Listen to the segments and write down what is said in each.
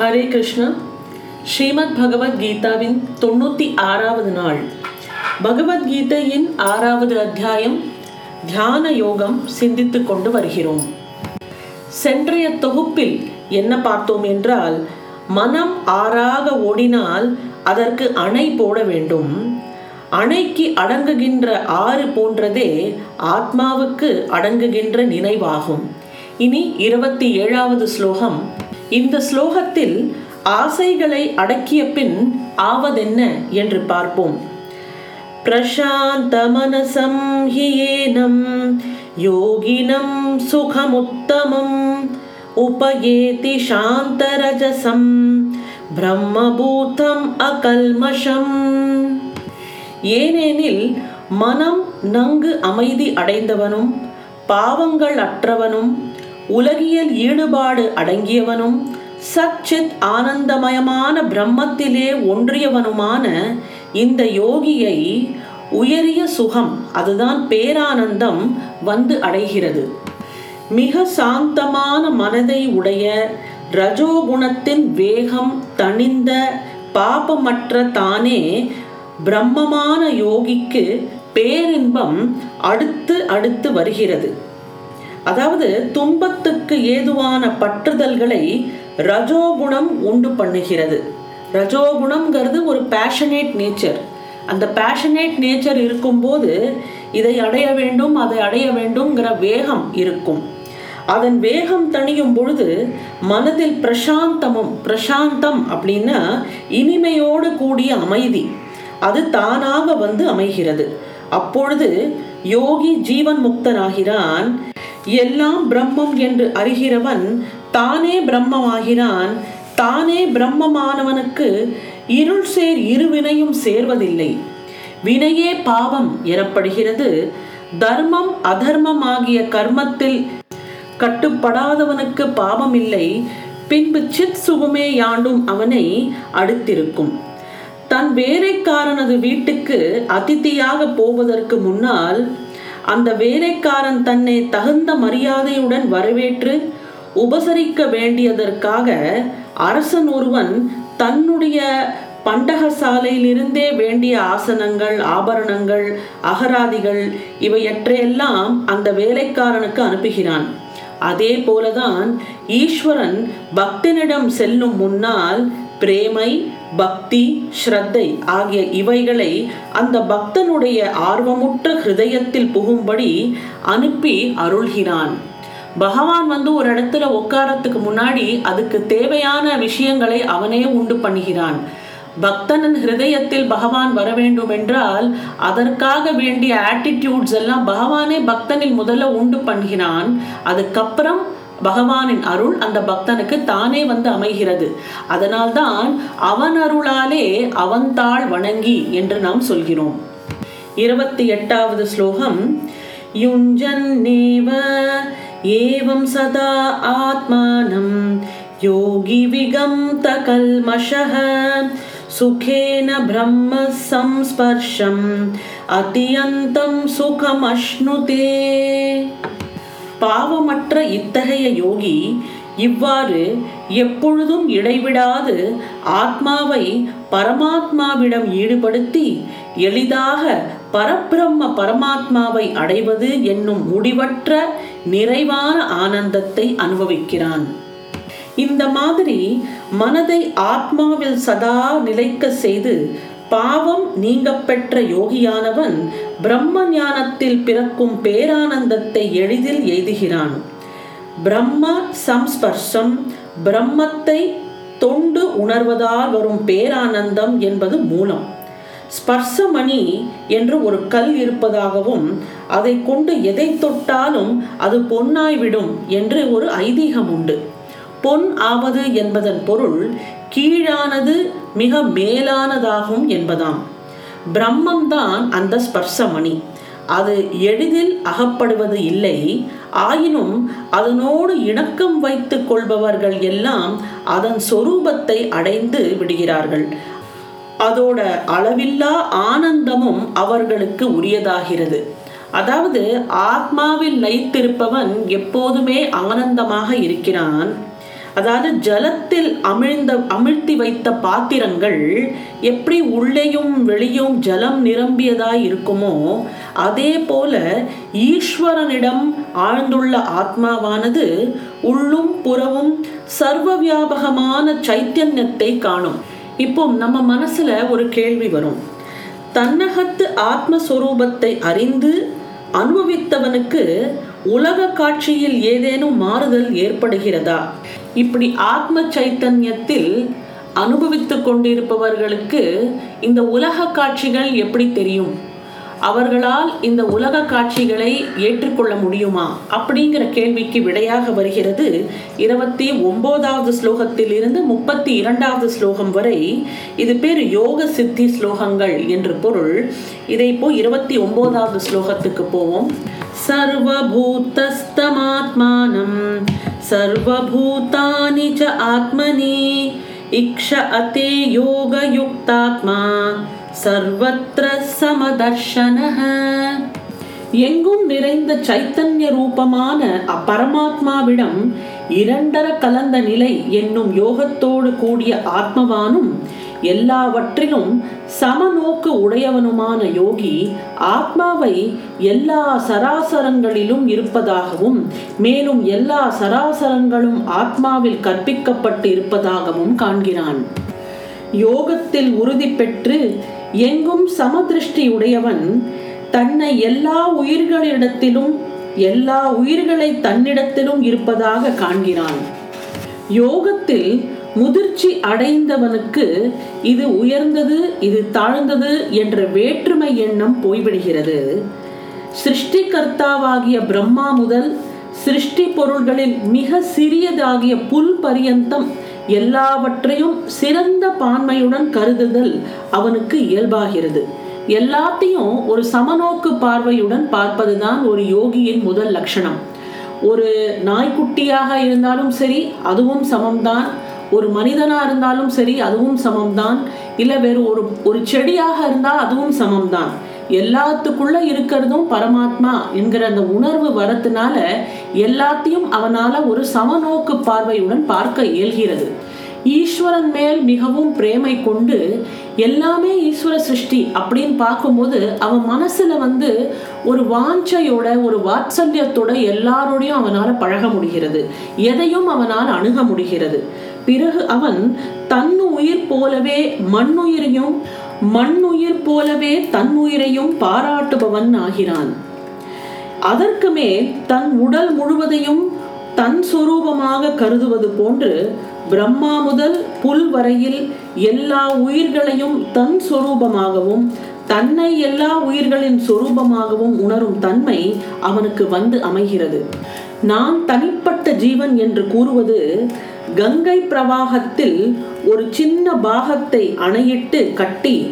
ஹரே கிருஷ்ணா. ஸ்ரீமத் பகவத்கீதாவின் தொண்ணூற்றி ஆறாவது நாள். பகவத்கீதையின் ஆறாவது அத்தியாயம் தியான யோகம் சிந்தித்துக் கொண்டு வருகிறோம். சென்றைய தொகுப்பில் என்ன பார்த்தோம் என்றால் மனம் ஆறாக ஓடினால் அதற்கு அணை போட வேண்டும். அணைக்கு அடங்குகின்ற ஆறு போன்றதே ஆத்மாவுக்கு அடங்குகின்ற நினைவாகும். இனி இருபத்தி ஏழாவது ஸ்லோகம் இந்த ஸ்லோகத்தில் ஆசைகளை அடக்கிய பின் ஆவதென்ன என்று பார்ப்போம். பிரசாந்தமனசம் ஹியேனம் யோகினம் சுகமுத்தமம் உபயேதி சாந்தரஜசம் பிரம்மபூதம் அகல்மஷம். ஏனெனில் மனம் நன்கு அமைதி அடைந்தவனும் பாவங்கள் அற்றவனும் உலகியல் ஈடுபாடு அடங்கியவனும் சச்சித் ஆனந்தமயமான பிரம்மத்திலே ஒன்றியவனுமான இந்த யோகியை உயரிய சுகம் அதுதான் பேரானந்தம் வந்து அடைகிறது. மிக சாந்தமான மனதை உடைய ரஜோகுணத்தின் வேகம் தணிந்த பாபமற்ற தானே பிரம்மமான யோகிக்கு பேரின்பம் அடுத்து அடுத்து வருகிறது. அதாவது துன்பத்துக்கு ஏதுவான பற்றுதல்களை ரஜோகுணம் உண்டு பண்ணுகிறது. ரஜோகுணம்ங்கிறது ஒரு பேஷனேட் நேச்சர் அந்த பேஷனேட் நேச்சர் இருக்கும்போது இதை அடைய வேண்டும் அதை அடைய வேண்டும்ங்கிற வேகம் இருக்கும். அதன் வேகம் தணியும் பொழுது மனதில் பிரசாந்தமும் பிரசாந்தம் அப்படின்னா இனிமையோடு கூடிய அமைதி. அது தானாக வந்து அமைகிறது. அப்பொழுது யோகி ஜீவன் முக்தனாகிறான். எல்லாம் பிரம்மம் என்று அறிகிறவன் தானே பிரம்மமாகிறான். தானே பிரம்மமானவனுக்கு இருள் சேர் இருவினையும் சேர்வதில்லை. வினையே பாவம் எனப்படுகிறது. தர்மம் அதர்மம் ஆகிய கர்மத்தில் கட்டுப்படாதவனுக்கு பாவம் இல்லை பின்பு சித் சுகமே யாண்டும் அவனை அடுத்திருக்கும். தன் வேலைக்காரனது வீட்டுக்கு அதித்தியாக போவதற்கு முன்னால் அந்த வேலைக்காரன் தன்னை தகுந்த மரியாதையுடன் வரவேற்று உபசரிக்க வேண்டியதற்காக அரசன் ஒருவன் தன்னுடைய பண்டகசாலையிலிருந்தே வேண்டிய ஆசனங்கள் ஆபரணங்கள் அகராதிகள் இவையற்றையெல்லாம் அந்த வேலைக்காரனுக்கு அனுப்புகிறான். அதே போலதான் ஈஸ்வரன் பக்தனிடம் செல்லும் முன்னால் பிரேமை பக்தி ஸ்ரத்தை ஆகிய இவைகளை அந்த பக்தனுடைய ஆர்வமுற்ற ஹிருதயத்தில் புகும்படி அனுப்பி அருள்கிறான். பகவான் வந்து ஒரு இடத்துல உட்காரத்துக்கு முன்னாடி அதுக்கு தேவையான விஷயங்களை அவனே உண்டு பண்ணுகிறான். பக்தனின் ஹிருதயத்தில் பகவான் வர வேண்டும் என்றால் அதற்காக வேண்டிய ஆட்டிடியூட்ஸ் எல்லாம் பகவானே பக்தனில் முதல்ல உண்டு பண்ணுகிறான். அதுக்கப்புறம் பகவானின் அருள் அந்த பக்தனுக்கு தானே வந்து அமைகிறது. அதனால்தான் அவன் அருளாலே அவன்தாள் வணங்கி என்று நாம் சொல்கிறோம். இருபத்தி எட்டாவது ஸ்லோகம். யுஞ்சன்னேவ ஏவம் சதா ஆத்மானம். யோகி விகந்த கல்மஷः சுகேன பிரம்ம சம்ஸ்பர்ஷம். அதியந்தம் சுகமஷ்ணுதே. பாவமற்ற இத்தகைய யோகி இவ்வாறு எப்பொழுதும் இடைவிடாது ஆத்மாவை பரமாத்மாவிடம் ஈடுபடுத்தி எளிதாக பரபிரம்ம பரமாத்மாவை அடைவது என்னும் முடிவற்ற நிறைவான ஆனந்தத்தை அனுபவிக்கிறான். இந்த மாதிரி மனதை ஆத்மாவில் சதா நிலைக்க செய்து பாவம் நீங்க பெற்ற யோகியானவன் பிரம்ம ஞானத்தில் பிறக்கும் பேரானந்தத்தை எளிதில் எய்துகிறான். பிரம்ம சம்ஸ்பர்ஷம் பிரம்மத்தை தொண்டு உணர்வதால் வரும் பேரானந்தம் என்பது மூலம். ஸ்பர்சமணி என்று ஒரு கல் இருப்பதாகவும் அதை கொண்டு எதை தொட்டாலும் அது பொன்னாய்விடும் என்று ஒரு ஐதீகம் உண்டு பொன் ஆவது என்பதன் பொருள் கீழானது மிக மேலானதாகும் என்பதாம். பிரம்மம்தான் அந்த ஸ்பர்சமணி. அது எளிதில் அகப்படுவது இல்லை. ஆயினும் அதனோடு இணக்கம் வைத்துக் கொள்பவர்கள் எல்லாம் அதன் சொரூபத்தை அடைந்து விடுகிறார்கள். அதோட அளவில்லா ஆனந்தமும் அவர்களுக்கு உரியதாகிறது. அதாவது ஆத்மாவில் லயித்திருப்பவன் எப்போதுமே ஆனந்தமாக இருக்கிறான். அதாவது ஜலத்தில் அமிழ்ந்த அமிழ்த்தி வைத்த பாத்திரங்கள் எப்படி உள்ளேயும் வெளியும் ஜலம் நிரம்பியதாய் இருக்குமோ அதே போல ஈஸ்வரனிடம் ஆழ்ந்துள்ள ஆத்மாவானது உள்ளும் புறவும் சர்வ வியாபகமான சைத்தன்யத்தை காணும். இப்போ நம்ம மனசுல ஒரு கேள்வி வரும். தன்னகத்து ஆத்மஸ்வரூபத்தை அறிந்து அனுபவித்தவனுக்கு உலக காட்சியில் ஏதேனும் மாறுதல் ஏற்படுகிறதா? இப்படி ஆத்ம சைத்தன்யத்தில் அனுபவித்துக் கொண்டிருப்பவர்களுக்கு இந்த உலக காட்சிகள் எப்படி தெரியும்? அவர்களால் இந்த உலக காட்சிகளை ஏற்றுக்கொள்ள முடியுமா? அப்படிங்கிற கேள்விக்கு விடையாக வருகிறது இருபத்தி ஒன்பதாவது ஸ்லோகத்தில் இருந்து முப்பத்தி இரண்டாவது ஸ்லோகம் வரை. இது பேர் யோக சித்தி ஸ்லோகங்கள் என்று பொருள். இதை இப்போ இருபத்தி ஒன்பதாவது ஸ்லோகத்துக்கு போவோம். சர்வபூதஸ்தமாத்மானம் சர்வபூதானி ச ஆத்மனி இக்ஷ அத்தே யோகயுக்தாத்மா. சர்வத்திர சமதர்ஷனः எங்கும் நிறைந்த சைத்தன்ய ரூபமான அப்பரமாத்மாவிடம் இரண்டர கலந்த நிலை என்னும் யோகத்தோடு கூடிய ஆத்மவானும் எல்லாவற்றிலும் சமநோக்கு உடையவனுமான யோகி ஆத்மாவை எல்லா சராசரங்களிலும் இருப்பதாகவும் மேலும் எல்லா சராசரங்களும் ஆத்மாவில் கற்பிக்கப்பட்டு இருப்பதாகவும் காண்கிறான். யோகத்தில் உறுதி பெற்று எங்கும் சமதிருஷ்டி உடையவன் தன்னை எல்லா உயிர்களிடத்திலும் எல்லா உயிர்களை தன்னிடத்திலும் இருப்பதாக காண்கிறான். யோகத்தில் முதிர்ச்சி அடைந்தவனுக்கு இது உயர்ந்தது இது தாழ்ந்தது என்ற வேற்றுமை எண்ணம் போய்விடுகிறது. சிருஷ்டிகர்த்தாவாகிய பிரம்மா முதல் சிருஷ்டி பொருள்களில் மிக சிறியதாகிய புல் பரியந்தம் எல்லாவற்றையும் சிறந்த பான்மையுடன் கருதுதல் அவனுக்கு இயல்பாகிறது. எல்லாத்தையும் ஒரு சமநோக்கு பார்வையுடன் பார்ப்பதுதான் ஒரு யோகியின் முதல் லட்சணம். ஒரு நாய்க்குட்டியாக இருந்தாலும் சரி அதுவும் சமம்தான். ஒரு மனிதனா இருந்தாலும் சரி அதுவும் சமம்தான். இல்ல வேறு ஒரு ஒரு செடியாக இருந்தால் அதுவும் சமம்தான். எல்லாத்துக்குள்ள இருக்கிறதும் பரமாத்மா என்கிற அந்த உணர்வு வரத்துனால எல்லாத்தையும் அவனால ஒரு சமநோக்கு பார்வையுடன் பார்க்க இயல்கிறது. ஈஸ்வரன் மேல் மிகவும் பிரேமை கொண்டு எல்லாமே ஈஸ்வர சிருஷ்டி அப்படின்னு பார்க்கும்போது அவன் மனசுல வந்து ஒரு வாஞ்சையோட ஒரு வாத்சல்யத்தோட எல்லாரோடையும் அவனால பழக முடிகிறது. எதையும் அவனால் அணுக முடிகிறது. பிறகு அவன் தன் உயிர் போலவே மண்ணுயிரையும் மண்ணுயிர் போலவே தன் உயிரையும் பாராட்டுபவன் ஆகிறான். அதற்கு மேல் தன் உடல் முழுவதையும் தன் சொரூபமாக கருதுவது போன்று பிரம்மா முதல் புல் வரையில் எல்லா உயிர்களையும் தன் சொரூபமாகவும் தன்னை எல்லா உயிர்களின் சொரூபமாகவும் உணரும் தன்மை அவனுக்கு வந்து அமைகிறது. நான் தனிப்பட்ட ஜீவன் என்று கூறுவது கங்கை பிரவாகத்தில் ஒரு சின்ன பாகத்தை அணையிட்டு கட்டி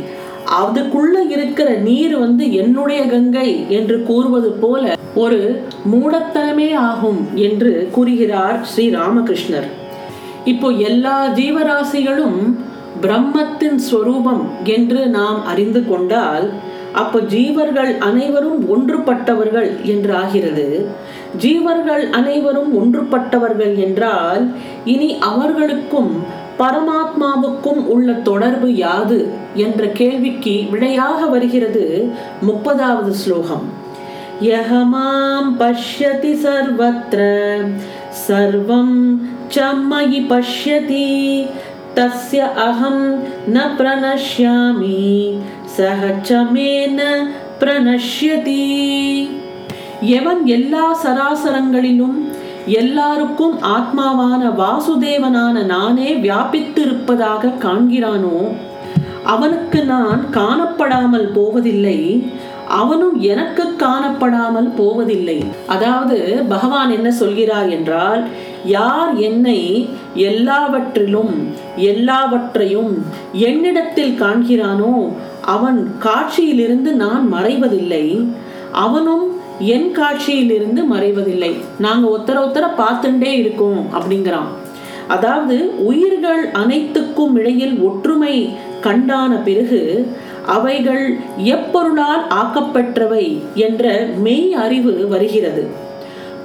அதுக்குள்ள இருக்கிற நீர் வந்து என்னுடைய கங்கை என்று கூறுவது போல ஒரு மூடத்தனமே ஆகும் என்று கூறுகிறார் ஸ்ரீ ராமகிருஷ்ணர். இப்போ எல்லா ஜீவராசிகளும் பிரம்மத்தின் ஸ்வரூபம் என்று நாம் அறிந்து கொண்டால் அப்போ ஜீவர்கள் அனைவரும் ஒன்றுபட்டவர்கள் என்று ஆகிறது ஜீவர்கள் அனைவரும் ஒன்றுபட்டவர்கள் என்றால் இனி அவர்களுக்கும் பரமாத்மாவுக்கும் உள்ள தொடர்பு யாது என்ற கேள்விக்கு விடையாக வருகிறது முப்பதாவது ஸ்லோகம். யஹமாம் பஷ்யதி சர்வத்ர சர்வம் சம்மயி பஷ்யதி தஸ்ய அகம் ந பிரணஷ்யாமி சஹ சமேன प्रणश्यति। எவன் எல்லா சராசரங்களிலும் எல்லாருக்கும் ஆத்மாவான வாசுதேவனான நானே வியாபித்திருப்பதாக காண்கிறானோ அவனுக்கு நான் காணப்படாமல் போவதில்லை அவனும் எனக்கு காணப்படாமல் போவதில்லை. அதாவது பகவான் என்ன சொல்கிறார் என்றால் யார் என்னை எல்லாவற்றிலும் எல்லாவற்றையும் என்னிடத்தில் காண்கிறானோ அவன் காட்சியிலிருந்து நான் மறைவதில்லை. அவனும் என் காட்சியிலிருந்து மறைவதில்லை. நாங்க ஒத்தர ஒத்தர பார்த்துட்டே இருக்கோம் அப்படிங்கிறான். அதாவது உயிர்கள் அனைத்துக்கும் இடையில் ஒற்றுமை கண்டான பிறகு அவைகள் எப்பொருளால் ஆக்கப்பெற்றவை என்ற மெய் அறிவு வருகிறது.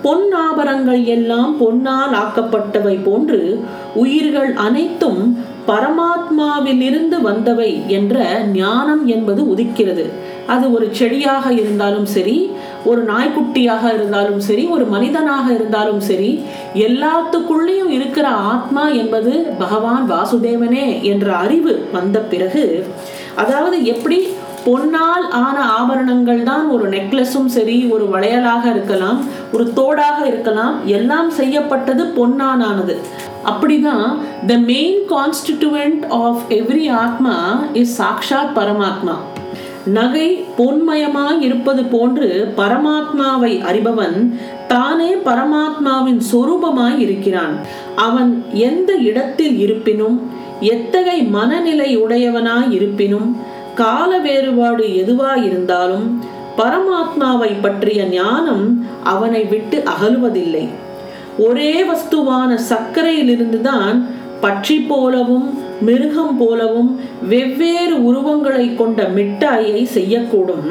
பொன் ஆபரங்கள் எல்லாம் பொன்னால் ஆக்கப்பட்டவை போன்று உயிர்கள் அனைத்தும் பரமாத்மாவிலிருந்து வந்தவை என்ற ஞானம் என்பது உதிக்கிறது. அது ஒரு செடியாக இருந்தாலும் சரி ஒரு நாய்க்குட்டியாக இருந்தாலும் சரி ஒரு மனிதனாக இருந்தாலும் சரி எல்லாத்துக்குள்ளேயும் இருக்கிற ஆத்மா என்பது பகவான் வாசுதேவனே என்ற அறிவு வந்த பிறகு அதாவது எப்படி பொன்னால் ஆன ஆபரணங்கள் தான் ஒரு நெக்லஸும் சரி ஒரு வளையலாக இருக்கலாம் ஒரு தோடாக இருக்கலாம் எல்லாம் செய்யப்பட்டது பொன்னானது அப்படிதான் the main constituent of every atma is சாக்ஷாத் பரமாத்மா. நகை பொன்மயமாய் இருப்பது போன்று பரமாத்மாவை அறிபவன் தானே பரமாத்மாவின் சொரூபமாய் இருக்கிறான். அவன் எந்த இடத்தில் இருப்பினும் எத்தகை மனநிலை உடையவனாய் இருப்பினும் கால வேறுபாடு எதுவாயிருந்தாலும் பரமாத்மாவை பற்றிய ஞானம் அவனை விட்டு அகலுவதில்லை. ஒரே வஸ்துவான சர்க்கரையிலிருந்துதான் பட்சி போலவும் மிருகம் போலவும் வெவ்வேறு உருவங்களை கொண்ட மிட்டாயை செய்யக்கூடும்.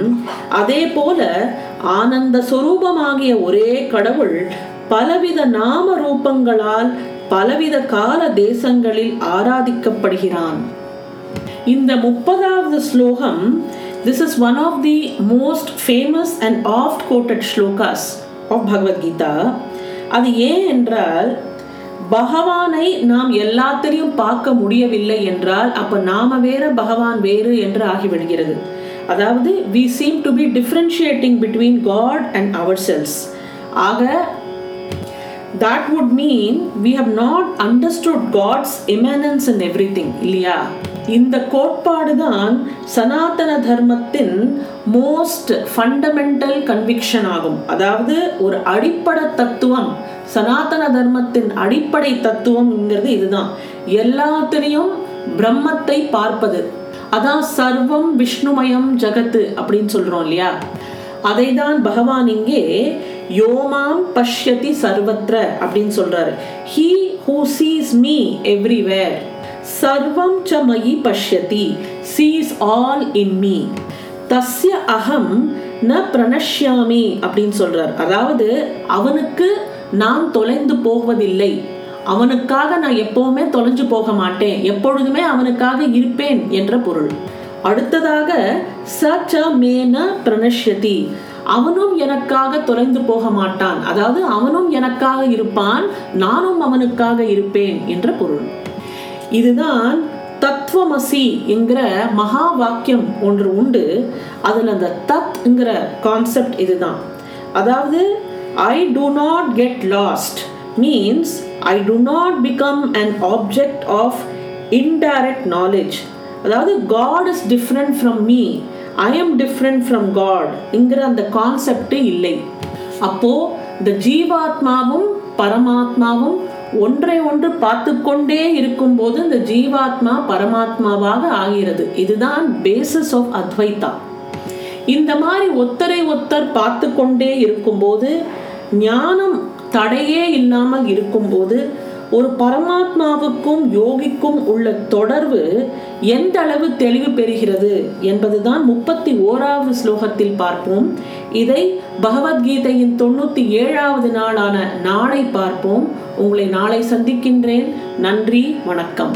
அதே போல ஆனந்த சுரூபமாகிய ஒரே கடவுள் பலவித நாம ரூபங்களால் பலவித கால தேசங்களில் ஆராதிக்கப்படுகிறான். இந்த முப்பதாவது ஸ்லோகம் this is one of the most famous and oft quoted slokas of Bhagavad Gita அது ஏன் என்றால் பகவானை நாம் எல்லாத்திலையும் பார்க்க முடியவில்லை என்றால் அப்ப நாம வேற பகவான் வேறு என்று ஆகிவிடுகிறது. அதாவது we seem to be differentiating between God and our self ஆக that would mean we have not understood God's immanence in everything இல்லையா? இந்த கோட்பாடு தான் சனாதன தர்மத்தின் மோஸ்ட் ஃபண்டமெண்டல் கன்விக்ஷன் ஆகும். அதாவது ஒரு அடிப்படை தத்துவம் சனாதன தர்மத்தின் அடிப்படை தத்துவம்ங்கிறது இதுதான். எல்லாத்திலையும் பிரம்மத்தை பார்ப்பது. அதான் சர்வம் விஷ்ணுமயம் ஜகத்து அப்படின்னு சொல்றோம் இல்லையா? அதை தான் பகவான் இங்கே யோமாம் பஷ்யதி சர்வத்ர அப்படின்னு சொல்றாரு. He who sees me everywhere சர்வம் ச மயி பஷ்யதி சீஸ் ஆல் இன் மீ தஸ்ய அகம் ந பிரணஷ்யாமி அப்படின்னு சொல்றார். அதாவது அவனுக்கு நான் தொலைந்து போவதில்லை. அவனுக்காக நான் எப்பவுமே தொலைஞ்சு போக மாட்டேன். எப்பொழுதுமே அவனுக்காக இருப்பேன் என்ற பொருள். அடுத்ததாக ச ச மேன பிரணஷ்யதி அவனும் எனக்காக தொலைந்து போக மாட்டான். அதாவது அவனும் எனக்காக இருப்பான் நானும் அவனுக்காக இருப்பேன் என்ற பொருள். இதுதான் தத்துவமசி என்கிற மகா வாக்கியம் ஒன்று உண்டு. அதில் அந்த தத்ங்கிற கான்செப்ட் இதுதான். அதாவது I do not get lost means I do not become an object of indirect knowledge அதாவது God is different from me I am different from காட்ங்கிற அந்த கான்செப்ட் இல்லை. அப்போ இந்த ஜீவாத்மாவும் பரமாத்மாவும் ஒன்றை ஒன்று பார்த்து கொண்டே இருக்கும்போது இந்த ஜீவாத்மா பரமாத்மாவாக ஆகிறது. இதுதான் பேசிஸ் ஆஃப் அத்வைதா இந்த மாதிரி ஒத்தரை ஒத்தர் பார்த்து கொண்டே இருக்கும்போது ஞானம் தடையே இல்லாமல் இருக்கும்போது ஒரு பரமாத்மாவுக்கும் யோகிக்கும் உள்ள தொடர்பு எந்த அளவு தெளிவு பெறுகிறது என்பதுதான் முப்பத்தி ஓராவது ஸ்லோகத்தில் பார்ப்போம். இதை பகவத்கீதையின் தொண்ணூத்தி ஏழாவது நாளான நாளை பார்ப்போம். உங்களை நாளை சந்திக்கின்றேன். நன்றி வணக்கம்.